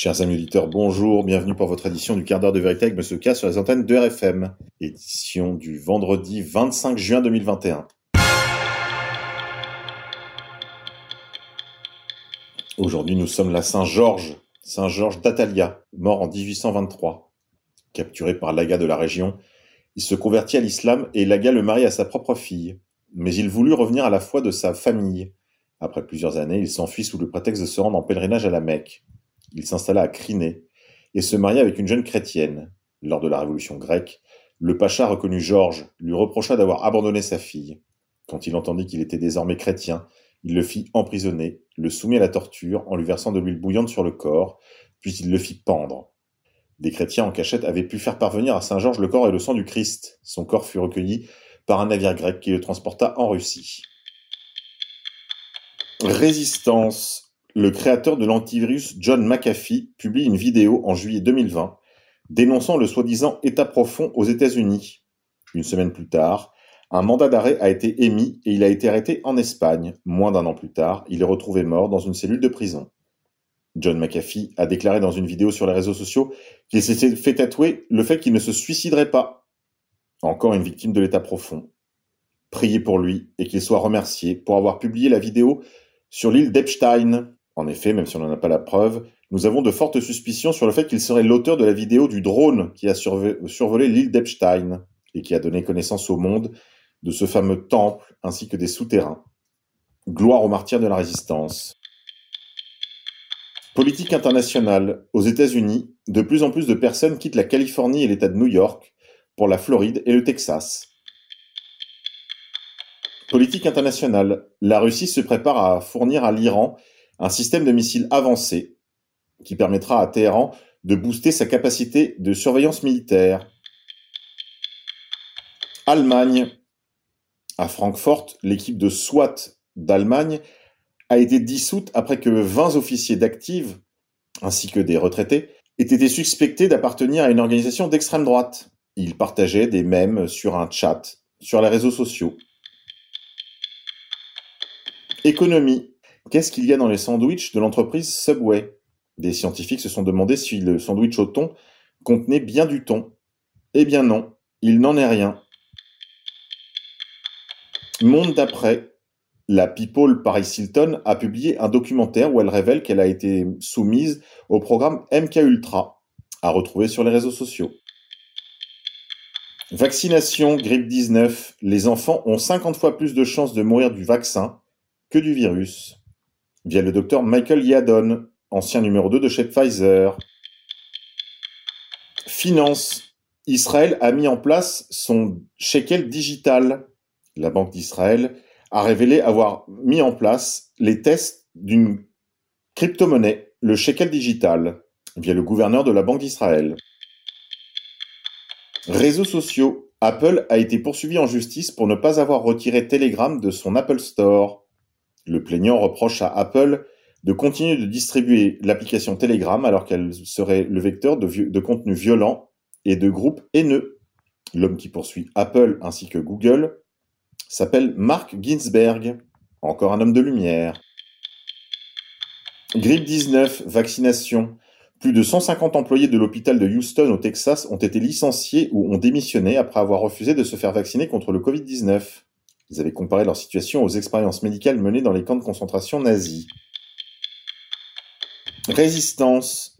Chers amis auditeurs, bonjour, bienvenue pour votre édition du quart d'heure de vérité avec Monsieur K sur les antennes de RFM. Édition du vendredi 25 juin 2021. Aujourd'hui, nous sommes la Saint-Georges, Saint-Georges d'Atalia, mort en 1823. Capturé par l'Aga de la région, il se convertit à l'islam et l'Aga le marie à sa propre fille. Mais il voulut revenir à la foi de sa famille. Après plusieurs années, il s'enfuit sous le prétexte de se rendre en pèlerinage à la Mecque. Il s'installa à Crinée et se maria avec une jeune chrétienne. Lors de la Révolution grecque, le pacha reconnut Georges, lui reprocha d'avoir abandonné sa fille. Quand il entendit qu'il était désormais chrétien, il le fit emprisonner, le soumit à la torture en lui versant de l'huile bouillante sur le corps, puis il le fit pendre. Des chrétiens en cachette avaient pu faire parvenir à Saint Georges le corps et le sang du Christ. Son corps fut recueilli par un navire grec qui le transporta en Russie. Résistance le créateur de l'antivirus John McAfee publie une vidéo en juillet 2020 dénonçant le soi-disant État profond aux États-Unis. Une semaine plus tard, un mandat d'arrêt a été émis et il a été arrêté en Espagne. Moins d'un an plus tard, il est retrouvé mort dans une cellule de prison. John McAfee a déclaré dans une vidéo sur les réseaux sociaux qu'il s'était fait tatouer le fait qu'il ne se suiciderait pas. Encore une victime de l'état profond. Priez pour lui et qu'il soit remercié pour avoir publié la vidéo sur l'île d'Epstein, en effet, même si on n'en a pas la preuve, nous avons de fortes suspicions sur le fait qu'il serait l'auteur de la vidéo du drone qui a survolé l'île d'Epstein et qui a donné connaissance au monde de ce fameux temple ainsi que des souterrains. Gloire aux martyrs de la résistance. Politique internationale. Aux États-Unis, de plus en plus de personnes quittent la Californie et l'État de New York pour la Floride et le Texas. Politique internationale. La Russie se prépare à fournir à l'Iran un système de missiles avancé qui permettra à Téhéran de booster sa capacité de surveillance militaire. Allemagne. À Francfort, l'équipe de SWAT d'Allemagne a été dissoute après que 20 officiers d'active, ainsi que des retraités, aient été suspectés d'appartenir à une organisation d'extrême droite. Ils partageaient des mèmes sur un chat, sur les réseaux sociaux. Économie. Qu'est-ce qu'il y a dans les sandwichs de l'entreprise Subway? Des scientifiques se sont demandé si le sandwich au thon contenait bien du thon. Eh bien non, il n'en est rien. Monde d'après, la People Paris Hilton a publié un documentaire où elle révèle qu'elle a été soumise au programme MK Ultra, à retrouver sur les réseaux sociaux. Vaccination grippe 19. Les enfants ont 50 fois plus de chances de mourir du vaccin que du virus via le docteur Michael Yadon, ancien numéro 2 de chez Pfizer. Finance. Israël a mis en place son shekel digital. La Banque d'Israël a révélé avoir mis en place les tests d'une crypto-monnaie, le shekel digital, via le gouverneur de la Banque d'Israël. Réseaux sociaux. Apple a été poursuivi en justice pour ne pas avoir retiré Telegram de son Apple Store. Le plaignant reproche à Apple de continuer de distribuer l'application Telegram alors qu'elle serait le vecteur de, de contenus violents et de groupes haineux. L'homme qui poursuit Apple ainsi que Google s'appelle Mark Ginsberg, encore un homme de lumière. Grippe 19, vaccination. Plus de 150 employés de l'hôpital de Houston au Texas ont été licenciés ou ont démissionné après avoir refusé de se faire vacciner contre le Covid-19. Ils avaient comparé leur situation aux expériences médicales menées dans les camps de concentration nazis. Résistance.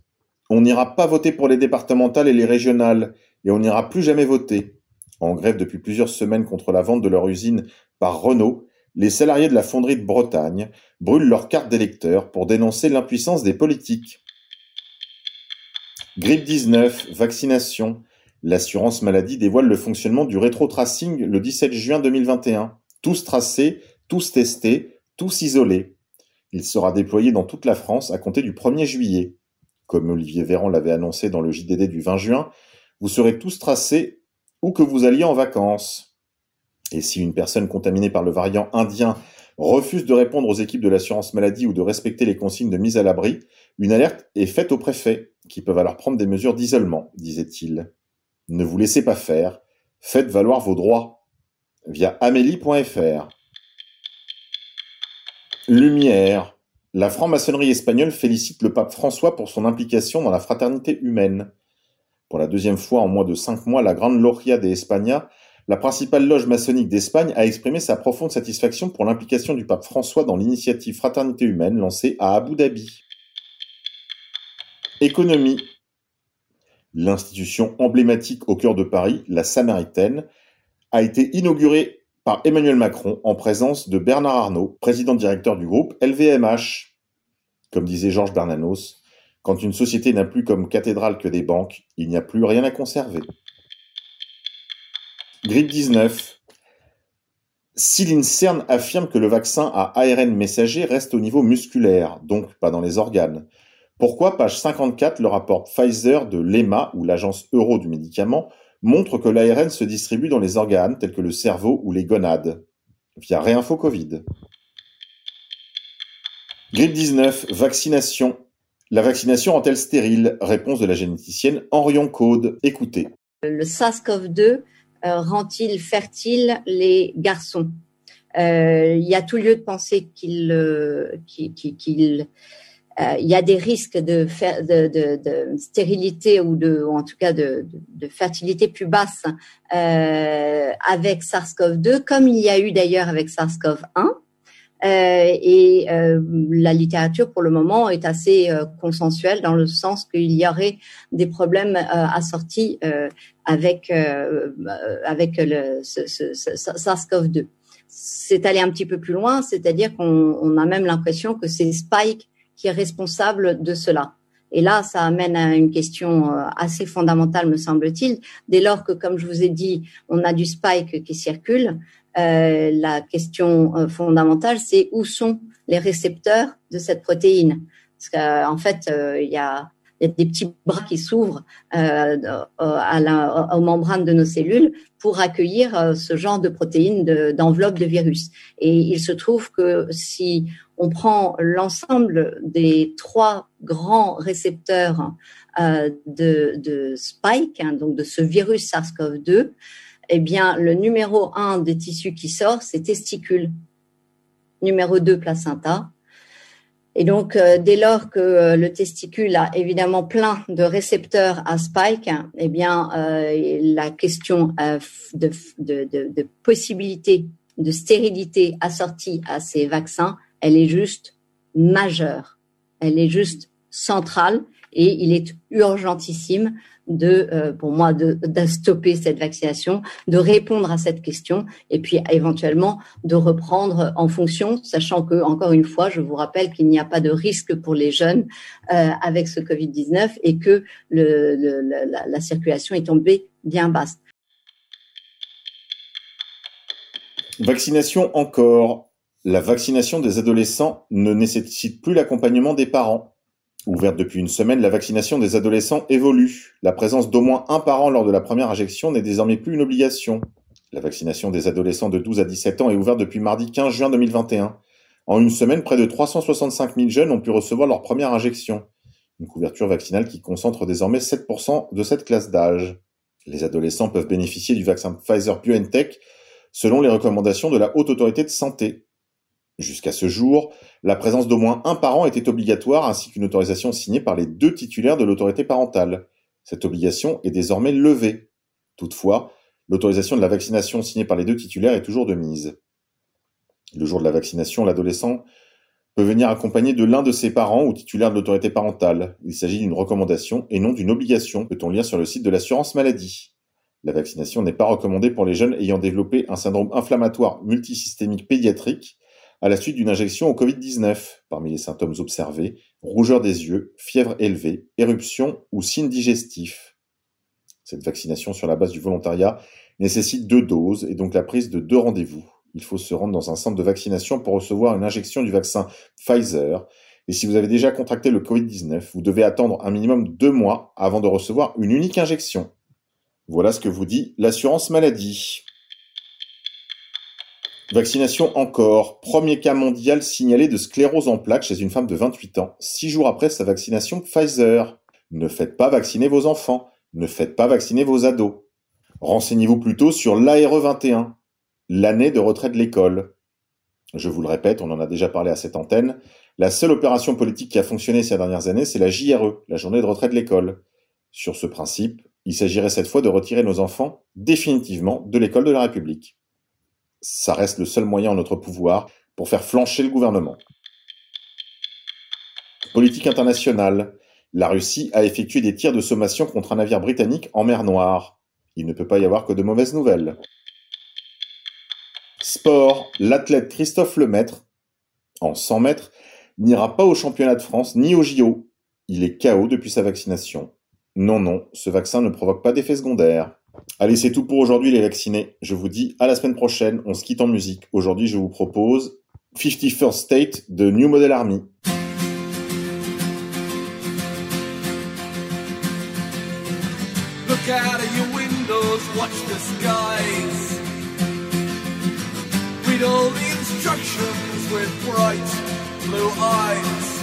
On n'ira pas voter pour les départementales et les régionales, et on n'ira plus jamais voter. En grève depuis plusieurs semaines contre la vente de leur usine par Renault, les salariés de la fonderie de Bretagne brûlent leurs cartes d'électeurs pour dénoncer l'impuissance des politiques. Grippe 19, vaccination. L'assurance maladie dévoile le fonctionnement du rétro-tracing le 17 juin 2021. Tous tracés, tous testés, tous isolés. Il sera déployé dans toute la France à compter du 1er juillet. Comme Olivier Véran l'avait annoncé dans le JDD du 20 juin, vous serez tous tracés où que vous alliez en vacances. Et si une personne contaminée par le variant indien refuse de répondre aux équipes de l'assurance maladie ou de respecter les consignes de mise à l'abri, une alerte est faite au préfet, qui peuvent alors prendre des mesures d'isolement, disait-il. Ne vous laissez pas faire, faites valoir vos droits via amélie.fr. Lumière. La franc-maçonnerie espagnole félicite le pape François pour son implication dans la fraternité humaine. Pour la deuxième fois en moins de cinq mois, la Grande Logia de España, la principale loge maçonnique d'Espagne, a exprimé sa profonde satisfaction pour l'implication du pape François dans l'initiative Fraternité humaine lancée à Abu Dhabi. Économie. L'institution emblématique au cœur de Paris, la Samaritaine, a été inaugurée par Emmanuel Macron en présence de Bernard Arnault, président directeur du groupe LVMH. Comme disait Georges Bernanos, quand une société n'a plus comme cathédrale que des banques, il n'y a plus rien à conserver. Grippe 19. Si l'INSERM affirme que le vaccin à ARN messager reste au niveau musculaire, donc pas dans les organes, pourquoi, page 54, le rapport Pfizer de l'EMA, ou l'Agence euro du médicament, montre que l'ARN se distribue dans les organes tels que le cerveau ou les gonades, via Réinfo Covid. Grippe 19, vaccination. La vaccination rend-elle stérile? Réponse de la généticienne Henrion Code. Écoutez. Le SARS-CoV-2 euh, rend-il fertile les garçons? Euh, Il y a tout lieu de penser qu'il euh, il y a des risques de, stérilité ou de, en tout cas de, fertilité plus basse euh, avec SARS-CoV-2, comme il y a eu d'ailleurs avec SARS-CoV-1. Euh, et euh, la littérature pour le moment est assez euh, consensuelle dans le sens qu'il y aurait des problèmes assortis avec avec le ce, ce, ce, SARS-CoV-2. C'est aller un petit peu plus loin, c'est-à-dire qu'on a même l'impression que c'est Spike qui est responsable de cela. Et là, ça amène à une question euh, assez fondamentale, me semble-t-il. Dès lors que, comme je vous ai dit, on a du spike qui circule, euh, la question euh, fondamentale, c'est où sont les récepteurs de cette protéine? Parce qu'en fait, il y a il y a des petits bras qui s'ouvrent euh, la, aux membranes de nos cellules pour accueillir euh, ce genre de protéines d'enveloppe de, virus. Et il se trouve que si on prend l'ensemble des trois grands récepteurs euh, de, spike, hein, donc de ce virus SARS-CoV-2, eh bien, le numéro un des tissus qui sort, c'est testicule. Numéro 2, placenta. Et donc, euh, dès lors que euh, le testicule a évidemment plein de récepteurs à spike, eh bien, euh, la question de, de, de, de, possibilité de stérilité assortie à ces vaccins, elle est juste majeure. Elle est juste centrale et il est urgentissime de, euh, pour moi, de, de, stopper cette vaccination, de répondre à cette question et puis éventuellement de reprendre en fonction, sachant que, encore une fois, je vous rappelle qu'il n'y a pas de risque pour les jeunes euh, avec ce Covid-19 et que le, le, la, la circulation est tombée bien basse. Vaccination encore. La vaccination des adolescents ne nécessite plus l'accompagnement des parents. Ouverte depuis une semaine, la vaccination des adolescents évolue. La présence d'au moins un parent lors de la première injection n'est désormais plus une obligation. La vaccination des adolescents de 12 à 17 ans est ouverte depuis mardi 15 juin 2021. En une semaine, près de 365 000 jeunes ont pu recevoir leur première injection. Une couverture vaccinale qui concentre désormais 7% de cette classe d'âge. Les adolescents peuvent bénéficier du vaccin Pfizer BioNTech selon les recommandations de la Haute Autorité de Santé. Jusqu'à ce jour, la présence d'au moins un parent était obligatoire ainsi qu'une autorisation signée par les deux titulaires de l'autorité parentale. Cette obligation est désormais levée. Toutefois, l'autorisation de la vaccination signée par les deux titulaires est toujours de mise. Le jour de la vaccination, l'adolescent peut venir accompagné de l'un de ses parents ou titulaire de l'autorité parentale. Il s'agit d'une recommandation et non d'une obligation, peut-on lire sur le site de l'assurance maladie. La vaccination n'est pas recommandée pour les jeunes ayant développé un syndrome inflammatoire multisystémique pédiatrique à la suite d'une injection au Covid-19. Parmi les symptômes observés, rougeur des yeux, fièvre élevée, éruption ou signes digestifs. Cette vaccination sur la base du volontariat nécessite deux doses et donc la prise de deux rendez-vous. Il faut se rendre dans un centre de vaccination pour recevoir une injection du vaccin Pfizer. Et si vous avez déjà contracté le Covid-19, vous devez attendre un minimum deux mois avant de recevoir une unique injection. Voilà ce que vous dit l'assurance maladie. Vaccination encore. Premier cas mondial signalé de sclérose en plaques chez une femme de 28 ans, six jours après sa vaccination Pfizer. Ne faites pas vacciner vos enfants. Ne faites pas vacciner vos ados. Renseignez-vous plutôt sur l'ARE 21, l'année de retrait de l'école. Je vous le répète, on en a déjà parlé à cette antenne, La seule opération politique qui a fonctionné ces dernières années, c'est la JRE, la journée de retraite de l'école. Sur ce principe, il s'agirait cette fois de retirer nos enfants définitivement de l'école de la République. Ça reste le seul moyen en notre pouvoir pour faire flancher le gouvernement. Politique internationale. La Russie a effectué des tirs de sommation contre un navire britannique en mer Noire. Il ne peut pas y avoir que de mauvaises nouvelles. Sport. L'athlète Christophe Lemaître, en 100 mètres, n'ira pas au championnat de France ni au JO. Il est KO depuis sa vaccination. Non, non, ce vaccin ne provoque pas d'effets secondaires. Allez, c'est tout pour aujourd'hui les vaccinés. Je vous dis à la semaine prochaine, on se quitte en musique. Aujourd'hui, je vous propose 51st State de New Model Army. Look out of your windows, watch the skies. Read all the instructions with bright blue eyes.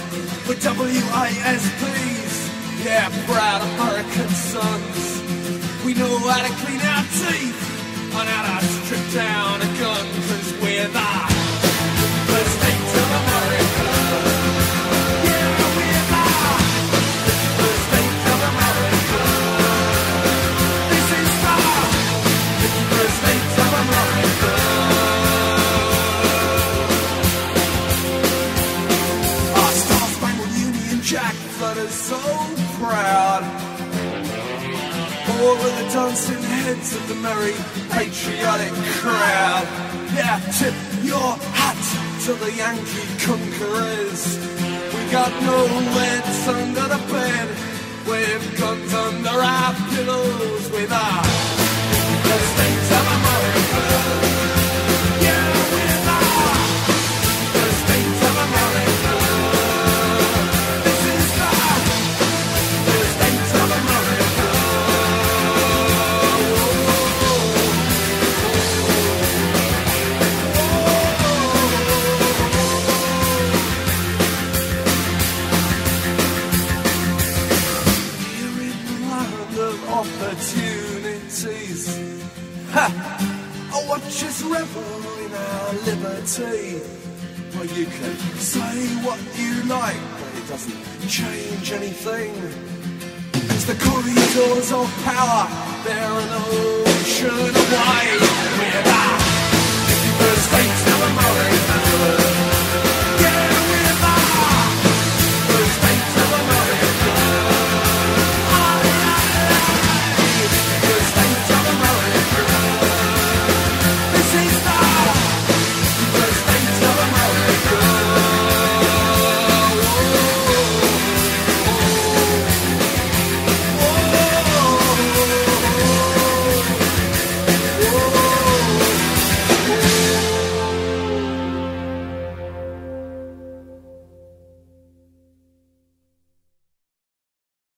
We're WASPs, yeah, proud American sons. We know how to clean our teeth. And how to strip down a gun, cause we're the, of the merry patriotic crowd. Yeah, tip your hat to the Yankee conquerors. We got no leads under the bed, with guns under our pillows, with our you can say what you like, but it doesn't change anything. Cause the corridors of power, they're an ocean away.